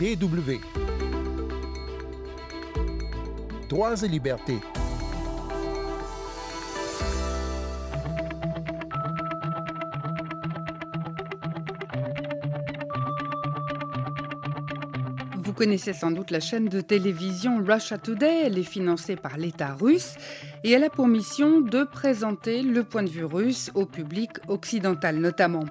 DW. Droits et libertés. Vous connaissez sans doute la chaîne de télévision Russia Today, elle est financée par l'État russe et elle a pour mission de présenter le point de vue russe au public occidental notamment.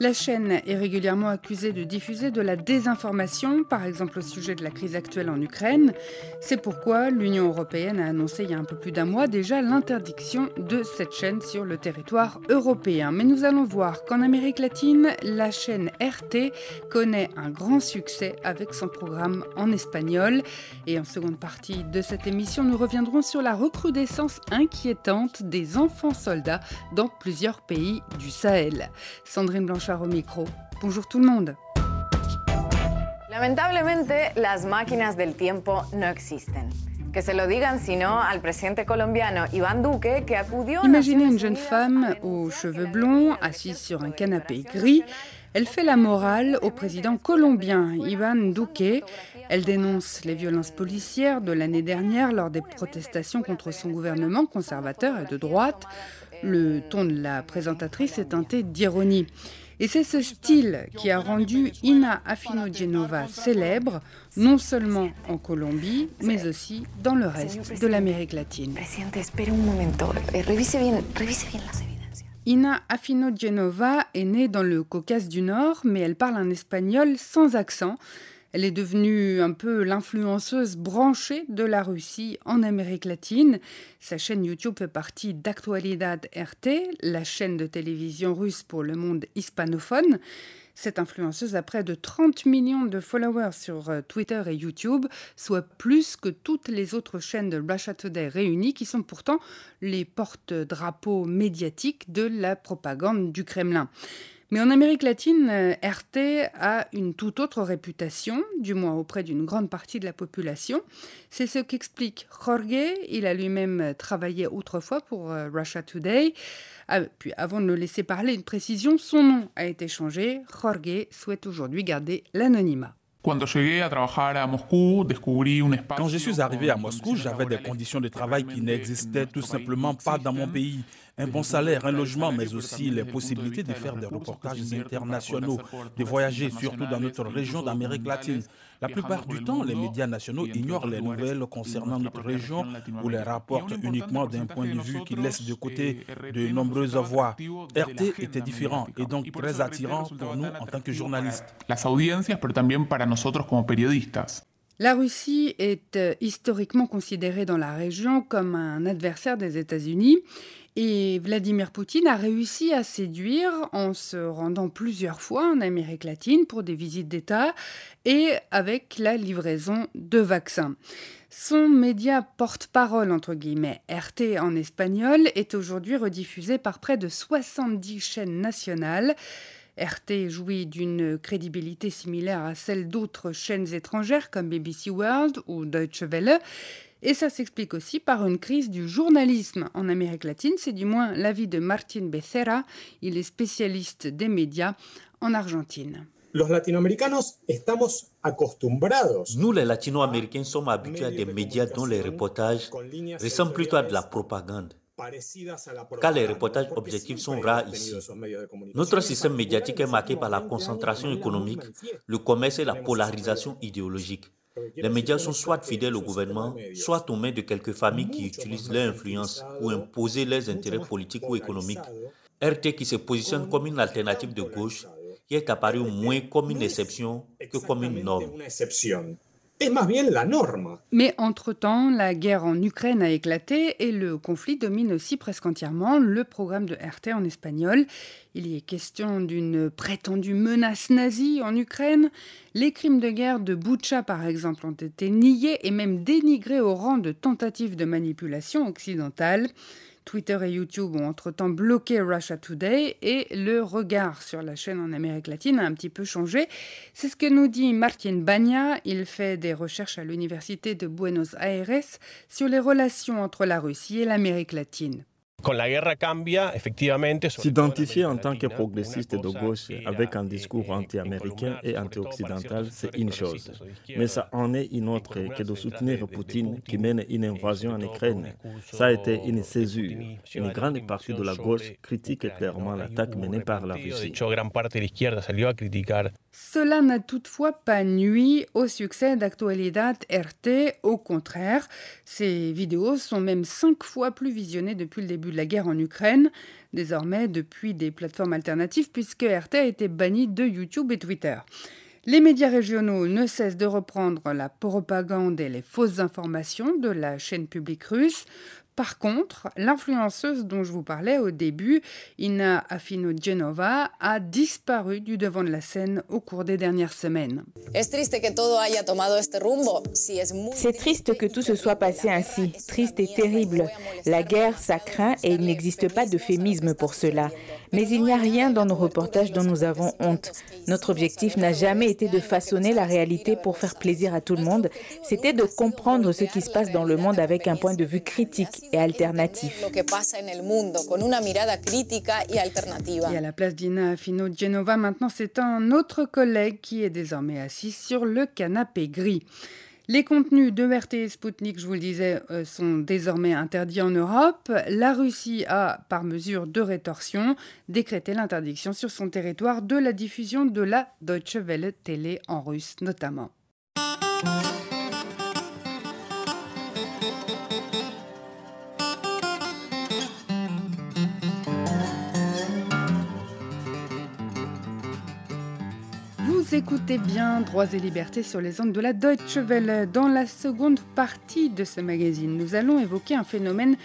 La chaîne est régulièrement accusée de diffuser de la désinformation, par exemple au sujet de la crise actuelle en Ukraine. C'est pourquoi l'Union européenne a annoncé il y a un peu plus d'un mois déjà l'interdiction de cette chaîne sur le territoire européen. Mais nous allons voir qu'en Amérique latine, la chaîne RT connaît un grand succès avec son programme en espagnol. Et en seconde partie de cette émission, nous reviendrons sur la recrudescence inquiétante des enfants soldats dans plusieurs pays du Sahel. Sandrine Blanchard au micro. Bonjour tout le monde. Lamentablemente, las máquinas del tiempo no existen. Que se lo digan sino al presidente colombiano Iván Duque, que acudió. Imaginez une jeune femme aux cheveux blonds, assise sur un canapé gris. Elle fait la morale au président colombien Iván Duque. Elle dénonce les violences policières de l'année dernière lors des protestations contre son gouvernement conservateur et de droite. Le ton de la présentatrice est teinté d'ironie. Et c'est ce style qui a rendu Ina Afinogenova célèbre, non seulement en Colombie, mais aussi dans le reste de l'Amérique latine. Ina Afinogenova est née dans le Caucase du Nord, mais elle parle un espagnol sans accent. Elle est devenue un peu l'influenceuse branchée de la Russie en Amérique latine. Sa chaîne YouTube fait partie d'Actualidad RT, la chaîne de télévision russe pour le monde hispanophone. Cette influenceuse a près de 30 millions de followers sur euh, Twitter et YouTube, soit plus que toutes les autres chaînes de Russia Today réunies, qui sont pourtant les porte-drapeaux médiatiques de la propagande du Kremlin. Mais en Amérique latine, euh, RT a une toute autre réputation, du moins auprès d'une grande partie de la population. C'est ce qu'explique Jorge. Il a lui-même travaillé autrefois pour euh, Russia Today. Ah, puis avant de le laisser parler, une précision, son nom a été changé. Jorge souhaite aujourd'hui garder l'anonymat. Quand je suis arrivé à Moscou, j'avais des conditions de travail qui n'existaient tout simplement pas dans mon pays un bon salaire, un logement, mais aussi les possibilités de faire des reportages internationaux, de voyager, surtout dans notre région d'Amérique latine. La plupart du temps, les médias nationaux ignorent les nouvelles concernant notre région ou les rapportent uniquement d'un point de vue qui laisse de côté de nombreuses voix. RT était différent et donc très attirant pour nous en tant que journalistes. Las audiencias, pero también para nosotros como periodistas. La Russie est euh, historiquement considérée dans la région comme un adversaire des États-Unis et Vladimir Poutine a réussi à séduire en se rendant plusieurs fois en Amérique latine pour des visites d'État et avec la livraison de vaccins. Son média porte-parole, entre guillemets, RT en espagnol, est aujourd'hui rediffusé par près de 70 chaînes nationales. RT jouit d'une crédibilité similaire à celle d'autres chaînes étrangères comme BBC World ou Deutsche Welle. Et ça s'explique aussi par une crise du journalisme en Amérique latine. C'est du moins l'avis de Martin Becerra. Il est spécialiste des médias en Argentine. Los latinoamericanos estamos acostumbrados. Nous, les latino-américains, sommes habitués à des médias dont les reportages ressemblent plutôt à de la propagande. Car les reportages objectifs sont rares ici. Notre système médiatique est marqué par la concentration économique, le commerce et la polarisation idéologique. Les médias sont soit fidèles au gouvernement, soit aux mains de quelques familles qui utilisent leur influence pour imposer leurs intérêts politiques ou économiques. RT qui se positionne comme une alternative de gauche, qui est apparu moins comme une exception que comme une norme. Mais entre-temps, la guerre en Ukraine a éclaté et le conflit domine aussi presque entièrement le programme de RT en espagnol. Il y est question d'une prétendue menace nazie en Ukraine. Les crimes de guerre de Butcha, par exemple, ont été niés et même dénigrés au rang de tentatives de manipulation occidentale. Twitter et YouTube ont entre-temps bloqué Russia Today et le regard sur la chaîne en Amérique latine a un petit peu changé. C'est ce que nous dit Martin Bagna. Il fait des recherches à l'Université de Buenos Aires sur les relations entre la Russie et l'Amérique latine. S'identifier en tant que progressiste de gauche avec un discours anti-américain et anti-occidental, c'est une chose. Mais ça en est une autre que de soutenir Poutine qui mène une invasion en Ukraine. Ça a été une césure. Une grande partie de la gauche critique clairement l'attaque menée par la Russie. Cela n'a toutefois pas nuit au succès d'Actualidad RT. Au contraire, ces vidéos sont même cinq fois plus visionnées depuis le début de la guerre en Ukraine, désormais depuis des plateformes alternatives puisque RT a été banni de YouTube et Twitter. Les médias régionaux ne cessent de reprendre la propagande et les fausses informations de la chaîne publique russe. Par contre, l'influenceuse dont je vous parlais au début, Ina Afino-Genova, a disparu du devant de la scène au cours des dernières semaines. C'est triste que tout se soit passé ainsi, triste et terrible. La guerre, ça craint et il n'existe pas d'euphémisme pour cela. Mais il n'y a rien dans nos reportages dont nous avons honte. Notre objectif n'a jamais été de façonner la réalité pour faire plaisir à tout le monde, c'était de comprendre ce qui se passe dans le monde avec un point de vue critique et alternatif. Et à la place d'Ina Fino Genova, maintenant c'est un autre collègue qui est désormais assis sur le canapé gris. Les contenus de RT et Sputnik, je vous le disais, euh, sont désormais interdits en Europe. La Russie a, par mesure de rétorsion, décrété l'interdiction sur son territoire de la diffusion de la Deutsche Welle télé en russe notamment. Écoutez bien Droits et Libertés sur les ondes de la Deutsche Welle. Dans la seconde partie de ce magazine, nous allons évoquer un phénomène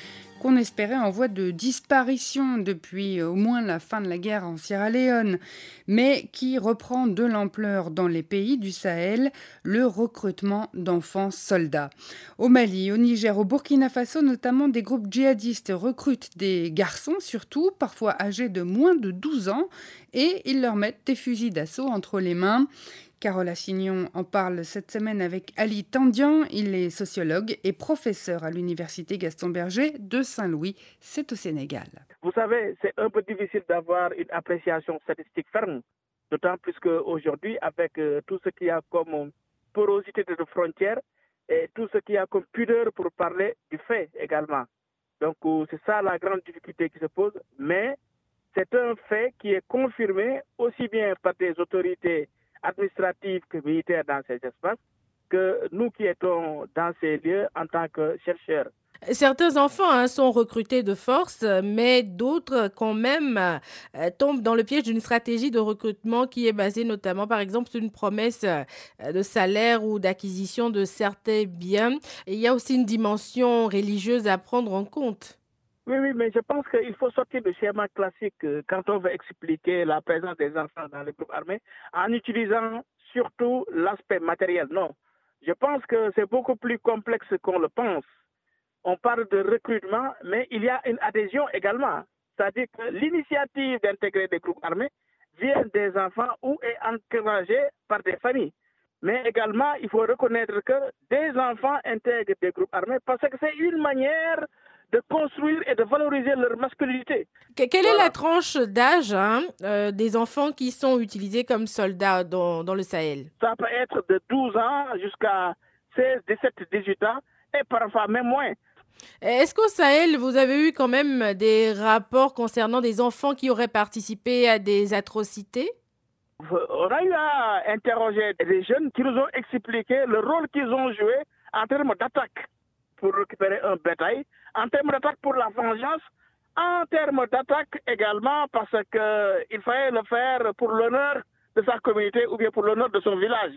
qu'on espérait en voie de disparition depuis au moins la fin de la guerre en Sierra Leone, mais qui reprend de l'ampleur dans les pays du Sahel, le recrutement d'enfants soldats. Au Mali, au Niger, au Burkina Faso notamment, des groupes djihadistes recrutent des garçons surtout, parfois âgés de moins de 12 ans, et ils leur mettent des fusils d'assaut entre les mains. Carole Assignon en parle cette semaine avec Ali Tandian. Il est sociologue et professeur à l'université Gaston Berger de Saint-Louis. C'est au Sénégal. Vous savez, c'est un peu difficile d'avoir une appréciation statistique ferme, d'autant plus qu'aujourd'hui, avec euh, tout ce qu'il y a comme porosité de frontières et tout ce qu'il y a comme pudeur pour parler du fait également. Donc, euh, c'est ça la grande difficulté qui se pose. Mais c'est un fait qui est confirmé aussi bien par des autorités administratifs que militaires dans ces espaces que nous qui étions dans ces lieux en tant que chercheurs. Certains enfants hein, sont recrutés de force, mais d'autres quand même euh, tombent dans le piège d'une stratégie de recrutement qui est basée notamment par exemple sur une promesse euh, de salaire ou d'acquisition de certains biens. il y a aussi une dimension religieuse à prendre en compte. Oui, oui, mais je pense qu'il faut sortir du schéma classique euh, quand on veut expliquer la présence des enfants dans les groupes armés en utilisant surtout l'aspect matériel. Non, je pense que c'est beaucoup plus complexe qu'on le pense. On parle de recrutement, mais il y a une adhésion également. C'est-à-dire que l'initiative d'intégrer des groupes armés vient des enfants ou est encouragée par des familles. Mais également, il faut reconnaître que des enfants intègrent des groupes armés parce que c'est une manière de construire et de valoriser leur masculinité. quelle est la tranche d'âge hein, euh, des enfants qui sont utilisés comme soldats dans, dans, le Sahel? Ça peut être de 12 ans jusqu'à 16, 17, 18 ans et parfois même moins. Est-ce qu'au Sahel, vous avez eu quand même des rapports concernant des enfants qui auraient participé à des atrocités? On a eu à interroger des jeunes qui nous ont expliqué le rôle qu'ils ont joué en termes d'attaque pour récupérer un bétail, en termes d'attaque pour la vengeance, en termes d'attaque également parce qu'il fallait le faire pour l'honneur de sa communauté ou bien pour l'honneur de son village.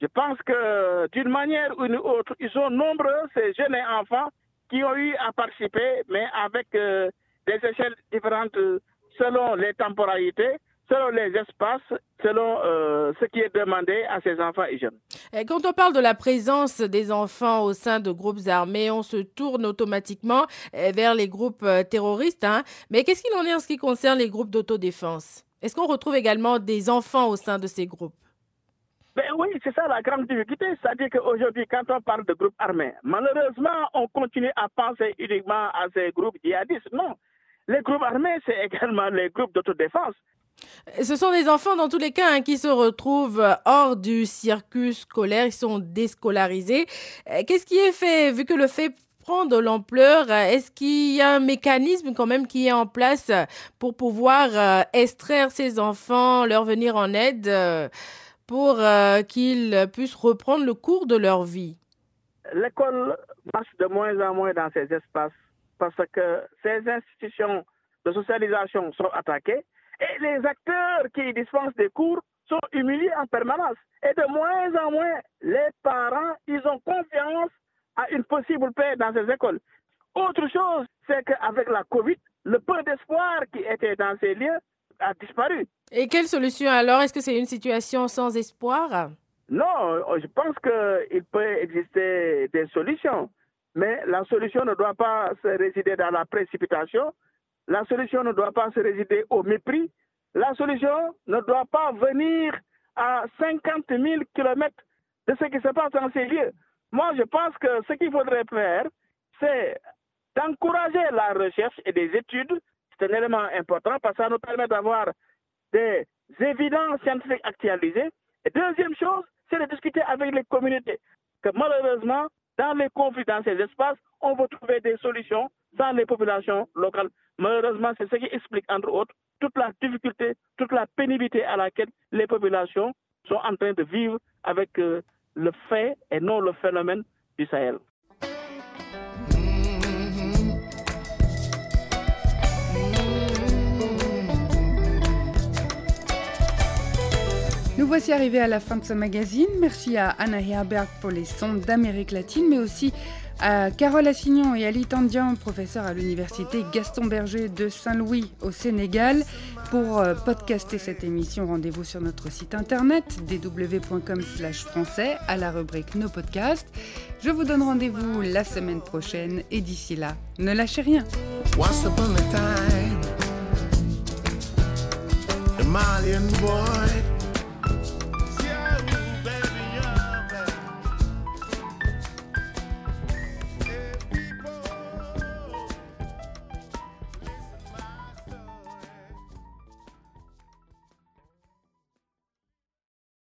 Je pense que d'une manière ou d'une autre, ils sont nombreux, ces jeunes enfants, qui ont eu à participer, mais avec euh, des échelles différentes selon les temporalités, selon les espaces, selon euh, ce qui est demandé à ces enfants et jeunes. Et quand on parle de la présence des enfants au sein de groupes armés, on se tourne automatiquement euh, vers les groupes euh, terroristes. Hein. Mais qu'est-ce qu'il en est en ce qui concerne les groupes d'autodéfense? Est-ce qu'on retrouve également des enfants au sein de ces groupes? Ben oui, c'est ça la grande difficulté. C'est-à-dire qu'aujourd'hui, quand on parle de groupes armés, malheureusement, on continue à penser uniquement à ces groupes djihadistes. Non. Les groupes armés, c'est également les groupes d'autodéfense. Ce sont des enfants, dans tous les cas, hein, qui se retrouvent hors du circuit scolaire, ils sont déscolarisés. Euh, qu'est-ce qui est fait, vu que le fait prend de l'ampleur, est-ce qu'il y a un mécanisme quand même qui est en place pour pouvoir euh, extraire ces enfants, leur venir en aide euh, pour qu'ils puissent reprendre le cours de leur vie? L'école marche de moins en moins dans ces espaces parce que ces institutions de socialisation sont attaquées et les acteurs qui dispensent des cours sont humiliés en permanence. Et de moins en moins, les parents, ils ont confiance à une possible paix dans ces écoles. Autre chose, c'est qu'avec la COVID, le peu d'espoir qui était dans ces lieux a disparu. Et quelle solution alors? Est-ce que c'est une situation sans espoir? Non, je pense qu'il peut exister des solutions. Mais la solution ne doit pas se résider dans la précipitation, la solution ne doit pas se résider au mépris. La solution ne doit pas venir à 50 000 kilomètres de ce qui se passe dans ces lieux. Moi, je pense que ce qu'il faudrait faire, c'est d'encourager la recherche et des études. C'est un élément important parce que ça nous permet d'avoir des évidences scientifiques actualisées. Et deuxième chose, c'est de discuter avec les communautés. Que malheureusement, dans les conflits dans ces espaces, on veut trouver des solutions dans les populations locales. Malheureusement, c'est ce qui explique, entre autres, toute la difficulté, toute la pénibilité à laquelle les populations sont en train de vivre avec euh, le fait et non le phénomène du Sahel. Nous voici arrivés à la fin de ce magazine. Merci à Anna Herberg pour les sons d'Amérique latine, mais aussi à Carole Assignon et Ali Tandian, professeurs à l'université Gaston Berger de Saint-Louis au Sénégal. Pour euh, podcaster cette émission, rendez-vous sur notre site internet dw.com/français à la rubrique Nos podcasts. Je vous donne rendez-vous la semaine prochaine et d'ici là, ne lâchez rien.